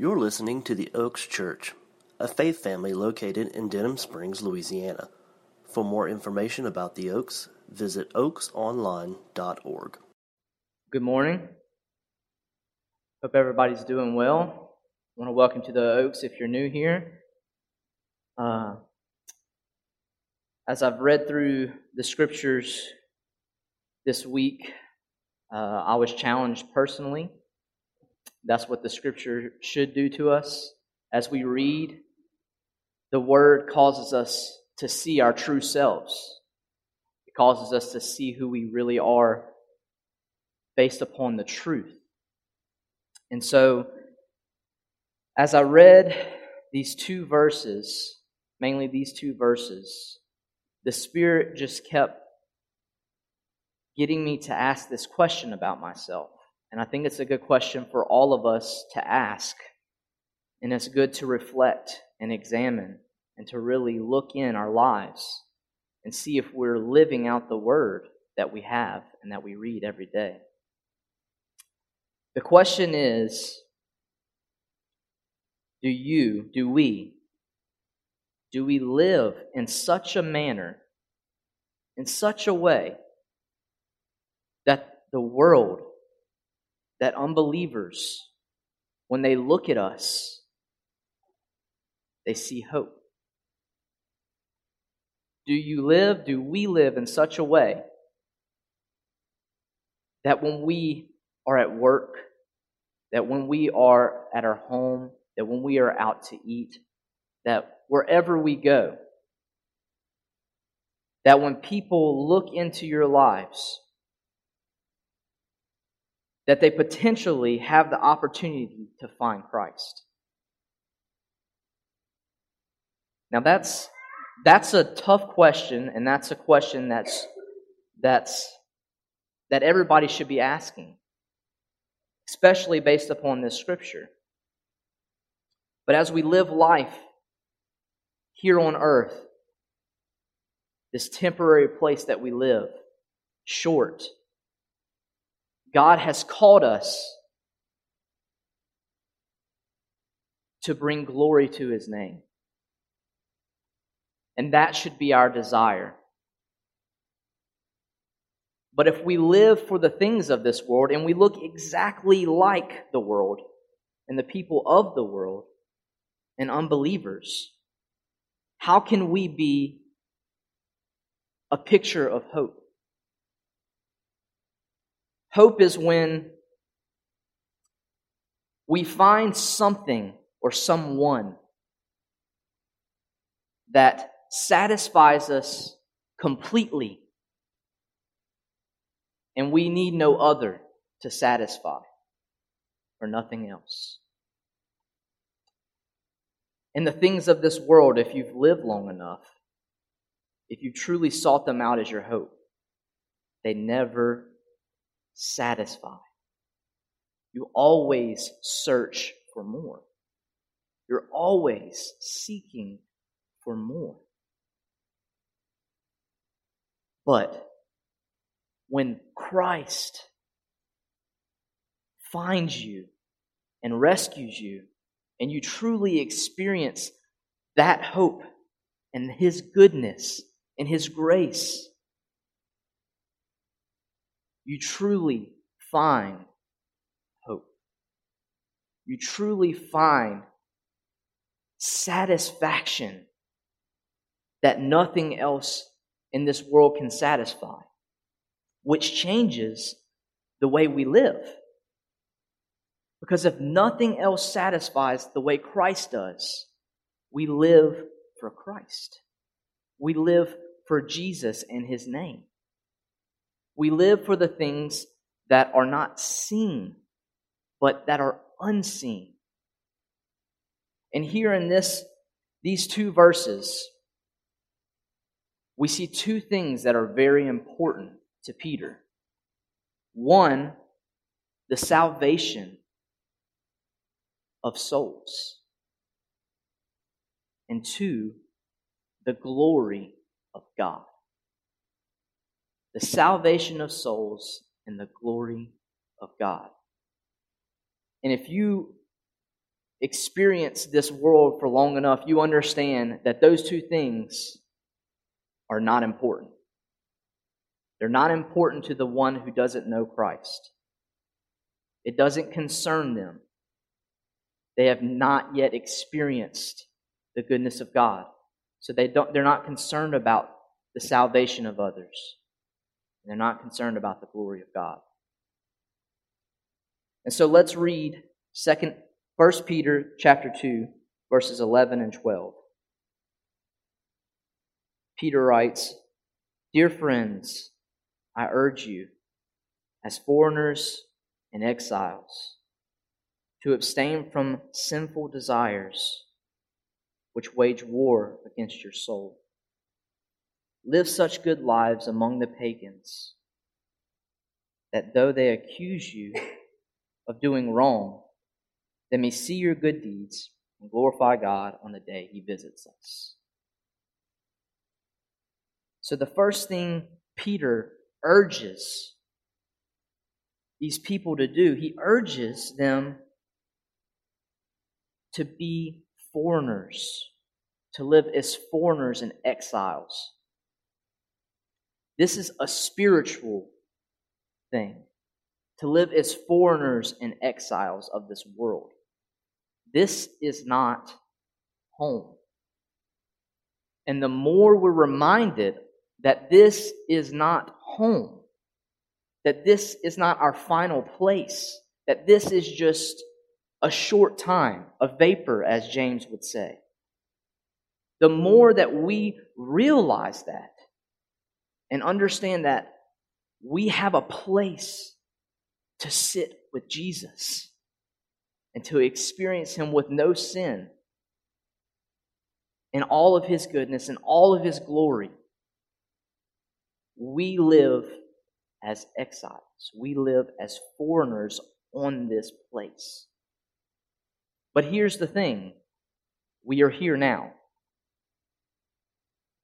You're listening to the Oaks Church, a faith family located in Denham Springs, Louisiana. For more information about the Oaks, visit oaksonline.org. Good morning. Hope everybody's doing well. I want to welcome to the Oaks if you're new here. Uh, as I've read through the scriptures this week, uh, I was challenged personally. That's what the scripture should do to us. As we read, the word causes us to see our true selves. It causes us to see who we really are based upon the truth. And so, as I read these two verses, mainly these two verses, the Spirit just kept getting me to ask this question about myself. And I think it's a good question for all of us to ask. And it's good to reflect and examine and to really look in our lives and see if we're living out the word that we have and that we read every day. The question is do you, do we, do we live in such a manner, in such a way, that the world, that unbelievers, when they look at us, they see hope? Do you live, do we live in such a way that when we are at work, that when we are at our home, that when we are out to eat, that wherever we go, that when people look into your lives, that they potentially have the opportunity to find Christ. Now that's that's a tough question, and that's a question that's that's that everybody should be asking, especially based upon this scripture. But as we live life here on earth, this temporary place that we live, short, God has called us to bring glory to his name. And that should be our desire. But if we live for the things of this world and we look exactly like the world and the people of the world and unbelievers, how can we be a picture of hope? Hope is when we find something or someone that satisfies us completely, and we need no other to satisfy or nothing else. And the things of this world, if you've lived long enough, if you truly sought them out as your hope, they never satisfy. You always search for more. You're always seeking for more. But when Christ finds you and rescues you, and you truly experience that hope and His goodness and His grace, you truly find hope. You truly find satisfaction that nothing else in this world can satisfy, which changes the way we live. Because if nothing else satisfies the way Christ does, we live for Christ. We live for Jesus and His name. We live for the things that are not seen, but that are unseen. And here in this, these two verses, we see two things that are very important to Peter. One, the salvation of souls. And two, the glory of God. The salvation of souls and the glory of God. And if you experience this world for long enough, you understand that those two things are not important. They're not important to the one who doesn't know Christ. It doesn't concern them. They have not yet experienced the goodness of God. So they don't, they're not concerned about the salvation of others. They're not concerned about the glory of God. And so let's read second First Peter chapter 2 verses 11 and 12. Peter writes, "Dear friends, I urge you as foreigners and exiles to abstain from sinful desires which wage war against your soul. Live such good lives among the pagans that though they accuse you of doing wrong, they may see your good deeds and glorify God on the day he visits us. So, the first thing Peter urges these people to do, he urges them to be foreigners, to live as foreigners and exiles. This is a spiritual thing, to live as foreigners and exiles of this world. This is not home. And the more we're reminded that this is not home, that this is not our final place, that this is just a short time, a vapor, as James would say. The more that we realize that and understand that we have a place to sit with Jesus and to experience Him with no sin in all of His goodness and all of His glory, we live as exiles. We live as foreigners on this place. But here's the thing we are here now.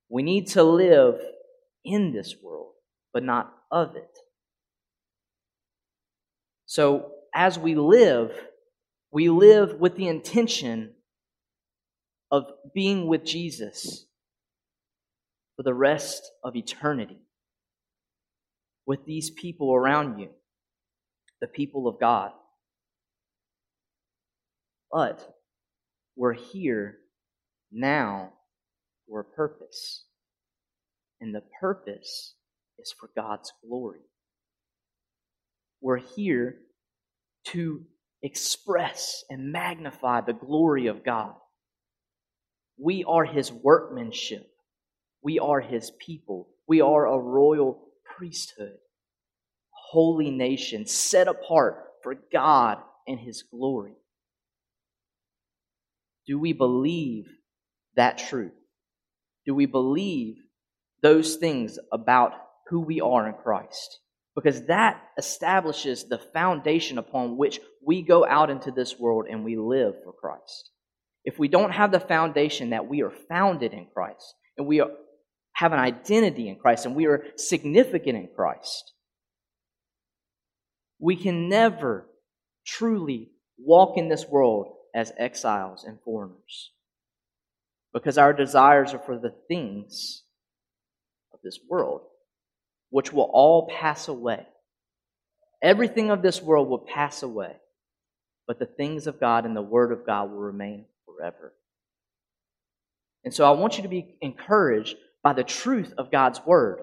We need to live in this world, but not of it. So, as we live, we live with the intention of being with Jesus for the rest of eternity with these people around you, the people of God. But we're here now for a purpose. And the purpose is for God's glory. We're here to express and magnify the glory of God. We are His workmanship. We are His people. We are a royal priesthood, holy nation, set apart for God and His glory. Do we believe that truth? Do we believe those things about who we are in Christ? Because that establishes the foundation upon which we go out into this world and we live for Christ. If we don't have the foundation that we are founded in Christ and we have an identity in Christ and we are significant in Christ, we can never truly walk in this world as exiles and foreigners. Because our desires are for the things this world, which will all pass away. Everything of this world will pass away, but the things of God and the Word of God will remain forever. And so I want you to be encouraged by the truth of God's Word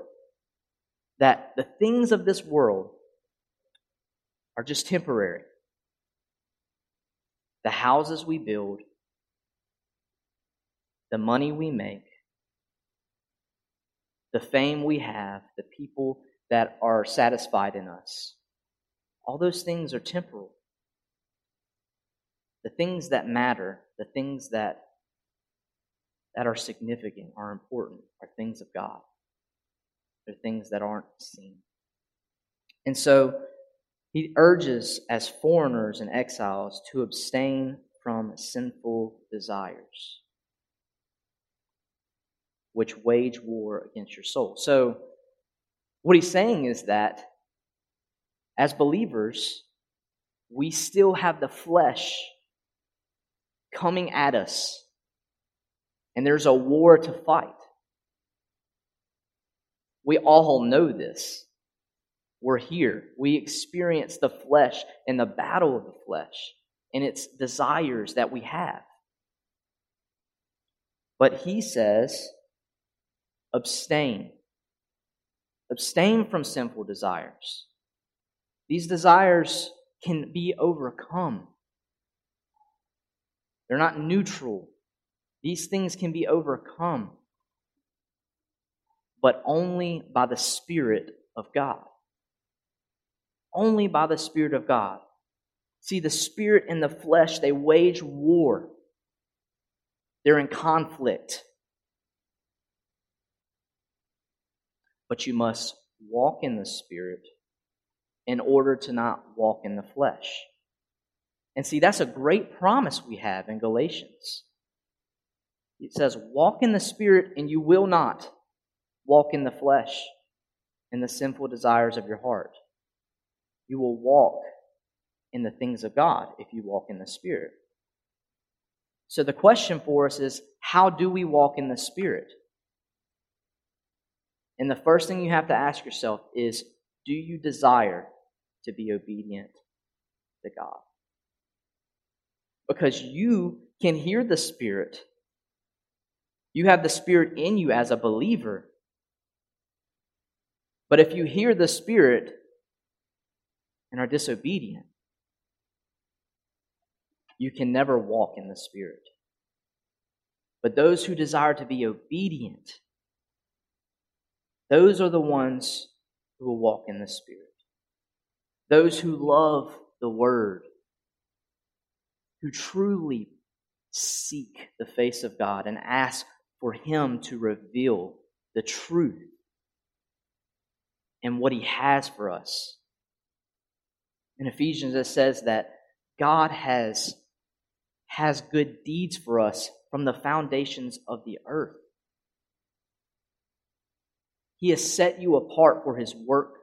that the things of this world are just temporary the houses we build, the money we make, the fame we have, the people that are satisfied in us. All those things are temporal. The things that matter, the things that that are significant, are important, are things of God. They're things that aren't seen. And so he urges as foreigners and exiles to abstain from sinful desires, which wage war against your soul. So, what he's saying is that as believers, we still have the flesh coming at us, and there's a war to fight. We all know this. We're here. We experience the flesh and the battle of the flesh and its desires that we have. But he says, abstain. Abstain from sinful desires. These desires can be overcome. They're not neutral. These things can be overcome, but only by the Spirit of God. Only by the Spirit of God. See, the Spirit and the flesh, they wage war. They're in conflict. But you must walk in the Spirit in order to not walk in the flesh. And see, that's a great promise we have in Galatians. It says, Walk in the Spirit, and you will not walk in the flesh and the sinful desires of your heart. You will walk in the things of God if you walk in the Spirit. So the question for us is how do we walk in the Spirit? And the first thing you have to ask yourself is do you desire to be obedient to God? Because you can hear the Spirit. You have the Spirit in you as a believer. But if you hear the Spirit and are disobedient, you can never walk in the Spirit. But those who desire to be obedient, those are the ones who will walk in the Spirit. Those who love the Word, who truly seek the face of God and ask for Him to reveal the truth and what He has for us. In Ephesians, it says that God has has good deeds for us from the foundations of the earth. He has set you apart for his work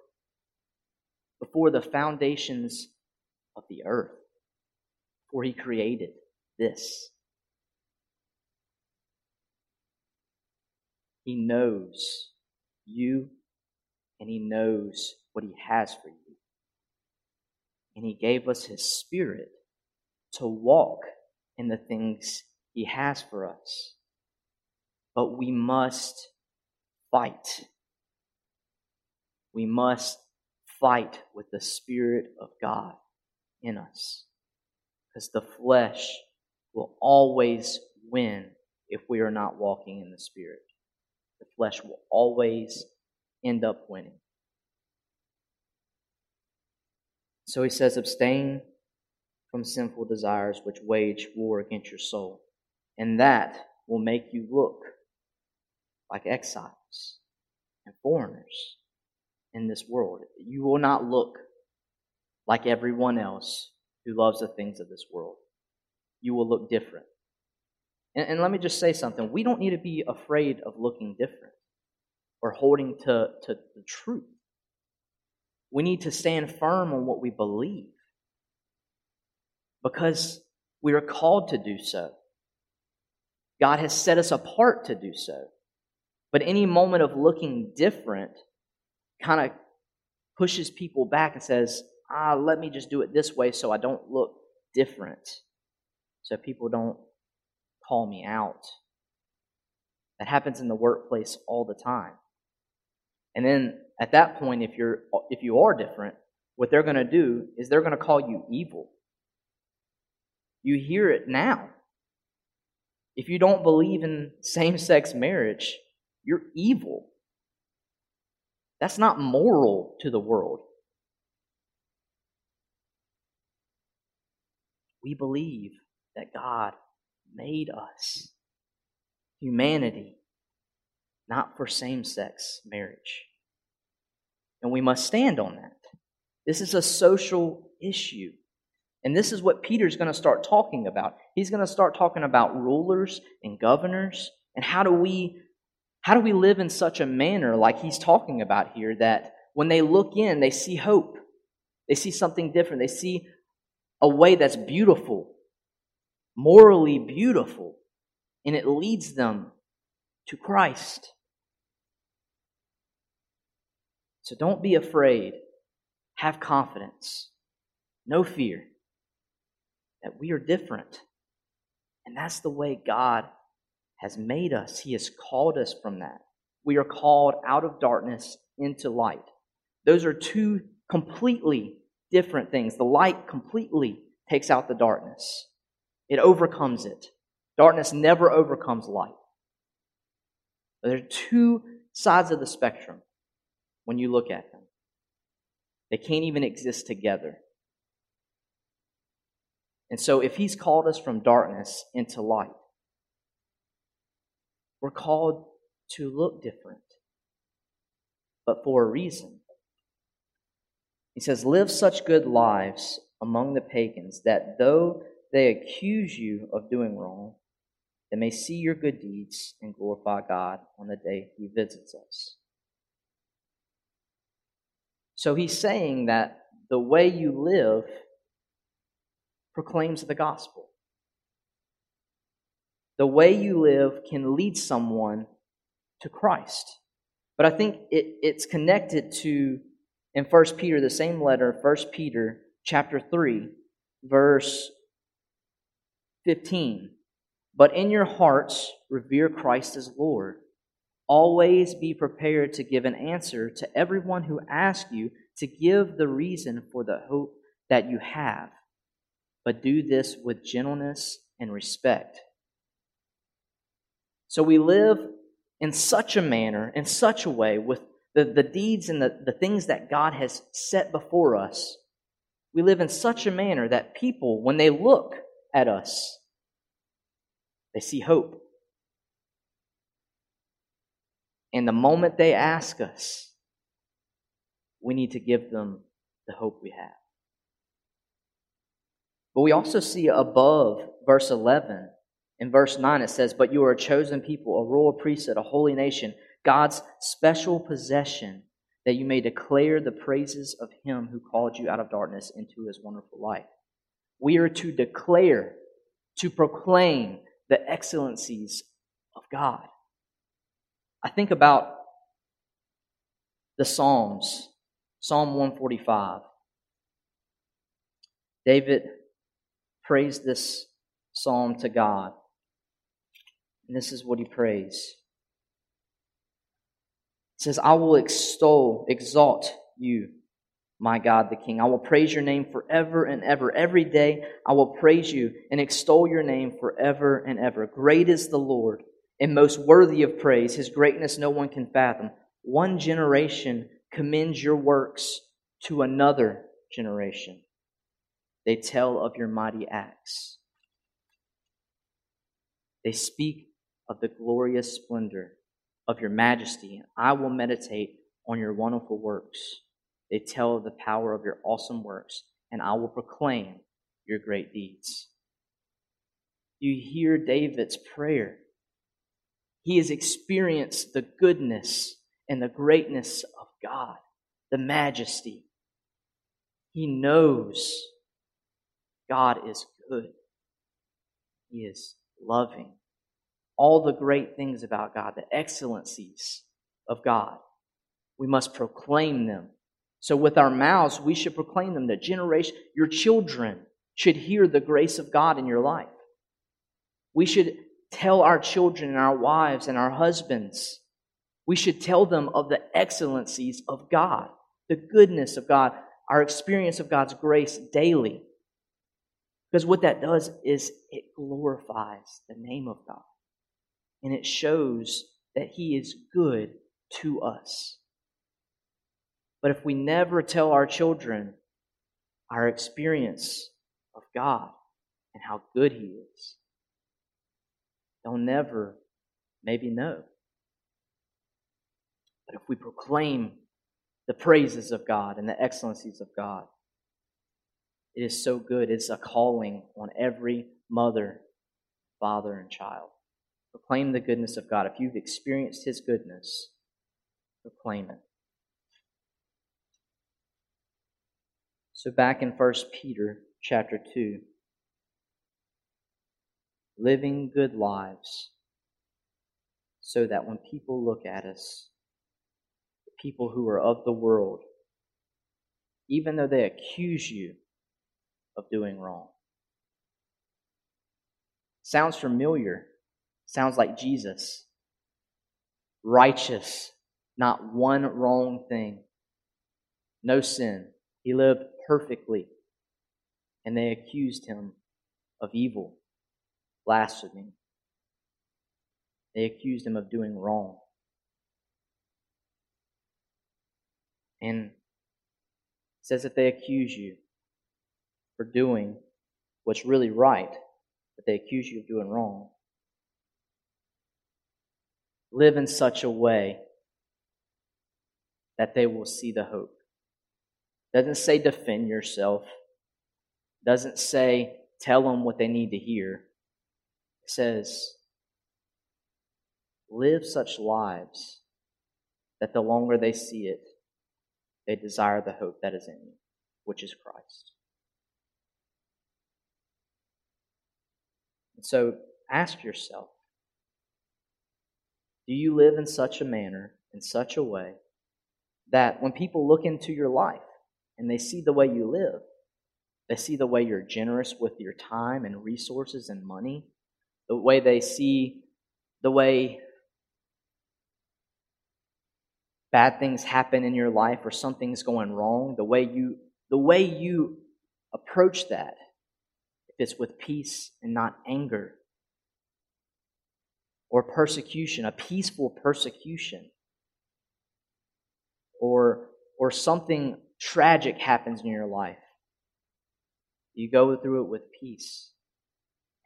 before the foundations of the earth, for he created this. He knows you and he knows what he has for you. And he gave us his spirit to walk in the things He has for us. But we must fight. We must fight with the Spirit of God in us. Because the flesh will always win if we are not walking in the Spirit. The flesh will always end up winning. So he says, abstain from sinful desires which wage war against your soul. And that will make you look like exiles and foreigners in this world. You will not look like everyone else who loves the things of this world. You will look different. And, and, let me just say something. We don't need to be afraid of looking different or holding to, to the truth. We need to stand firm on what we believe because we are called to do so. God has set us apart to do so. But any moment of looking different kind of pushes people back and says, ah, let me just do it this way so I don't look different. So people don't call me out. That happens in the workplace all the time. And then at that point, if you're if you are different, what they're going to do is they're going to call you evil. You hear it now. If you don't believe in same sex marriage, you're evil. That's not moral to the world. We believe that God made us, humanity, not for same sex marriage. And we must stand on that. This is a social issue. And this is what Peter's going to start talking about. He's going to start talking about rulers and governors and how do we how do we live in such a manner like he's talking about here that when they look in they see hope. They see something different. They see a way that's beautiful, morally beautiful, and it leads them to Christ. So don't be afraid. Have confidence. No fear that we are different. And that's the way God has made us. He has called us from that. We are called out of darkness into light. Those are two completely different things. The light completely takes out the darkness, it overcomes it. Darkness never overcomes light. There are two sides of the spectrum when you look at them. They can't even exist together. And so, if He's called us from darkness into light, we're called to look different, but for a reason. He says, Live such good lives among the pagans that though they accuse you of doing wrong, they may see your good deeds and glorify God on the day He visits us. So he's saying that the way you live proclaims the gospel. The way you live can lead someone to Christ. But I think it, it's connected to, in 1 Peter, the same letter, 1 Peter chapter 3, verse 15. But in your hearts, revere Christ as Lord. Always be prepared to give an answer to everyone who asks you to give the reason for the hope that you have but do this with gentleness and respect. So we live in such a manner, in such a way, with the, the deeds and the, the things that God has set before us. We live in such a manner that people, when they look at us, they see hope. And the moment they ask us, we need to give them the hope we have. But we also see above verse 11, in verse 9, it says, But you are a chosen people, a royal priesthood, a holy nation, God's special possession, that you may declare the praises of him who called you out of darkness into his wonderful light. We are to declare, to proclaim the excellencies of God. I think about the Psalms, Psalm 145. David praised this psalm to God. And this is what he prays. Says, I will extol, exalt you, my God the King. I will praise your name forever and ever. Every day I will praise you and extol your name forever and ever. Great is the Lord and most worthy of praise. His greatness no one can fathom. One generation commends your works to another generation. They tell of your mighty acts. They speak of the glorious splendor of your majesty. I will meditate on your wonderful works. They tell of the power of your awesome works, and I will proclaim your great deeds. You hear David's prayer. He has experienced the goodness and the greatness of God, the majesty. He knows God is good. He is loving. All the great things about God, the excellencies of God, we must proclaim them. So, with our mouths, we should proclaim them. The generation, your children should hear the grace of God in your life. We should tell our children and our wives and our husbands, we should tell them of the excellencies of God, the goodness of God, our experience of God's grace daily. Because what that does is it glorifies the name of God. And it shows that He is good to us. But if we never tell our children our experience of God and how good He is, they'll never maybe know. But if we proclaim the praises of God and the excellencies of God, it is so good. It's a calling on every mother, father, and child. Proclaim the goodness of God. If you've experienced His goodness, proclaim it. So back in 1 Peter chapter 2. living good lives so that when people look at us, the people who are of the world, even though they accuse you of doing wrong, sounds familiar, sounds like Jesus, righteous, not one wrong thing, no sin. He lived perfectly, and they accused him of evil, blasphemy. They accused him of doing wrong. And says that they accuse you for doing what's really right, but they accuse you of doing wrong, live in such a way that they will see the hope. Doesn't say defend yourself. Doesn't say tell them what they need to hear. It says live such lives that the longer they see it, they desire the hope that is in you, which is Christ. And so ask yourself do you live in such a manner, in such a way, that when people look into your life and they see the way you live, they see the way you're generous with your time and resources and money, the way they see the way bad things happen in your life or something's going wrong, the way you the way you approach that, if it's with peace and not anger, or persecution, a peaceful persecution, or or something tragic happens in your life, you go through it with peace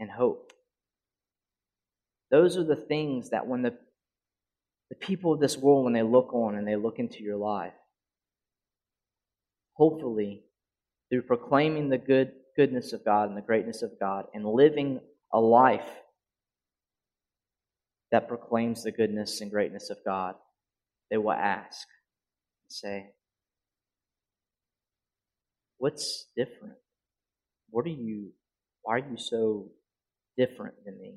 and hope. Those are the things that when the the people of this world, when they look on and they look into your life, hopefully, through proclaiming the good goodness of God and the greatness of God and living a life that proclaims the goodness and greatness of God, they will ask and say, What's different? What are you, why are you so different than me?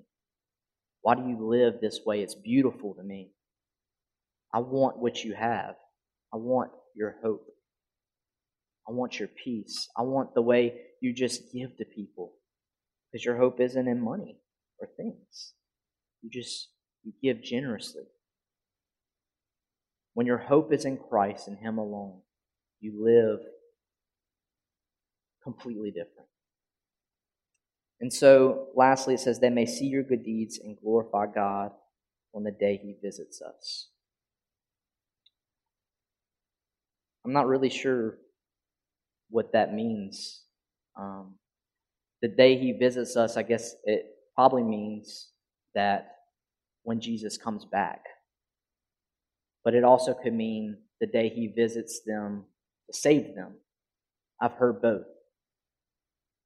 Why do you live this way? It's beautiful to me. I want what you have. I want your hope. I want your peace. I want the way you just give to people. Because your hope isn't in money or things. You just you give generously. When your hope is in Christ and Him alone, you live completely different. And so, lastly, it says, They may see your good deeds and glorify God on the day He visits us. I'm not really sure what that means. Um, the day he visits us, I guess it probably means that when Jesus comes back. But it also could mean the day he visits them to save them. I've heard both.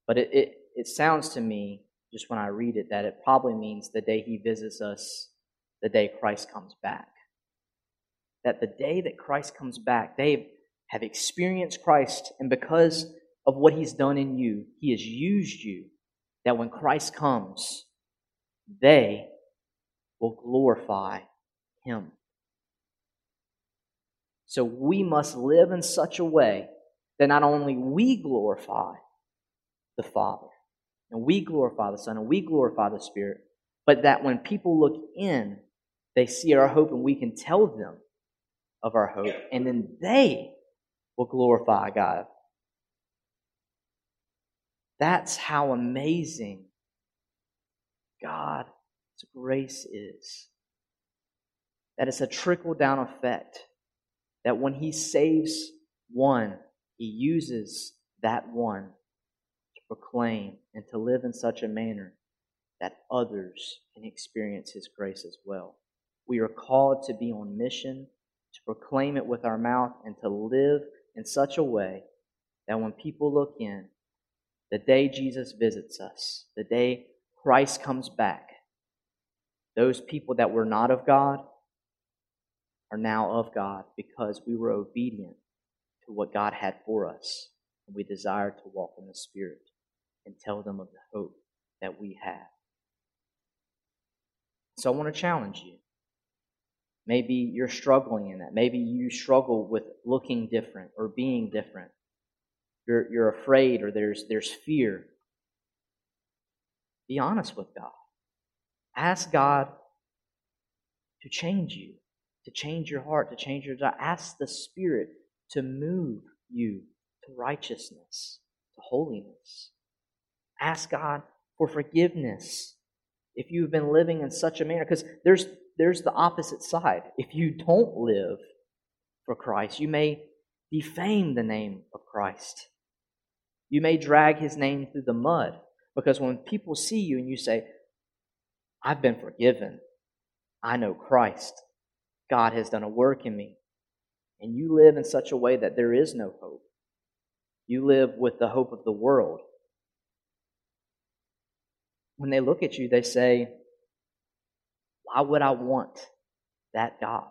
But it, it, it sounds to me, just when I read it, that it probably means the day he visits us, the day Christ comes back. That the day that Christ comes back, they have experienced Christ, and because of what He's done in you, He has used you, that when Christ comes, they will glorify Him. So we must live in such a way that not only we glorify the Father, and we glorify the Son, and we glorify the Spirit, but that when people look in, they see our hope and we can tell them of our hope, and then they will glorify God. That's how amazing God's grace is. That it's a trickle down effect. That when He saves one, He uses that one to proclaim and to live in such a manner that others can experience His grace as well. We are called to be on mission, to proclaim it with our mouth, and to live in such a way that when people look in, the day Jesus visits us, the day Christ comes back, those people that were not of God are now of God because we were obedient to what God had for us. And we desire to walk in the Spirit and tell them of the hope that we have. So I want to challenge you. Maybe you're struggling in that. Maybe you struggle with looking different or being different. You're, you're afraid or there's, there's fear. Be honest with God. Ask God to change you, to change your heart, to change your desire. Ask the Spirit to move you to righteousness, to holiness. Ask God for forgiveness if you've been living in such a manner, because there's there's the opposite side. If you don't live for Christ, you may defame the name of Christ. You may drag his name through the mud because when people see you and you say, I've been forgiven, I know Christ, God has done a work in me, and you live in such a way that there is no hope, you live with the hope of the world. When they look at you, they say, why would I want that God?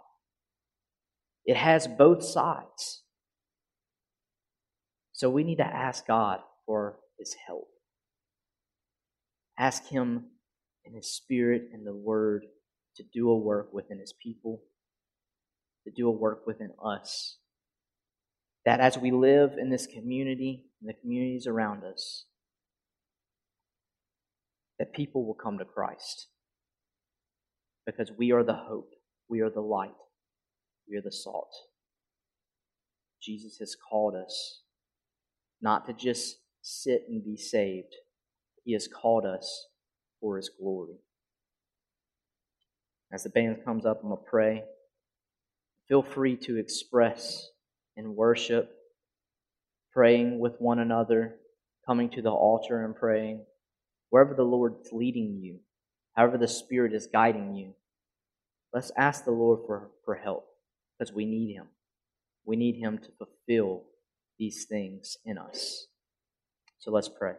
It has both sides. So we need to ask God for his help. Ask him in his spirit and the word to do a work within his people, to do a work within us. That as we live in this community and the communities around us, that people will come to Christ because we are the hope, we are the light, we are the salt. Jesus has called us not to just sit and be saved, He has called us for His glory. As the band comes up, I'm going to pray. Feel free to express in worship, praying with one another, coming to the altar and praying, wherever the Lord's leading you, however the Spirit is guiding you. Let's ask the Lord for, for help because we need Him. We need Him to fulfill these things in us. So let's pray.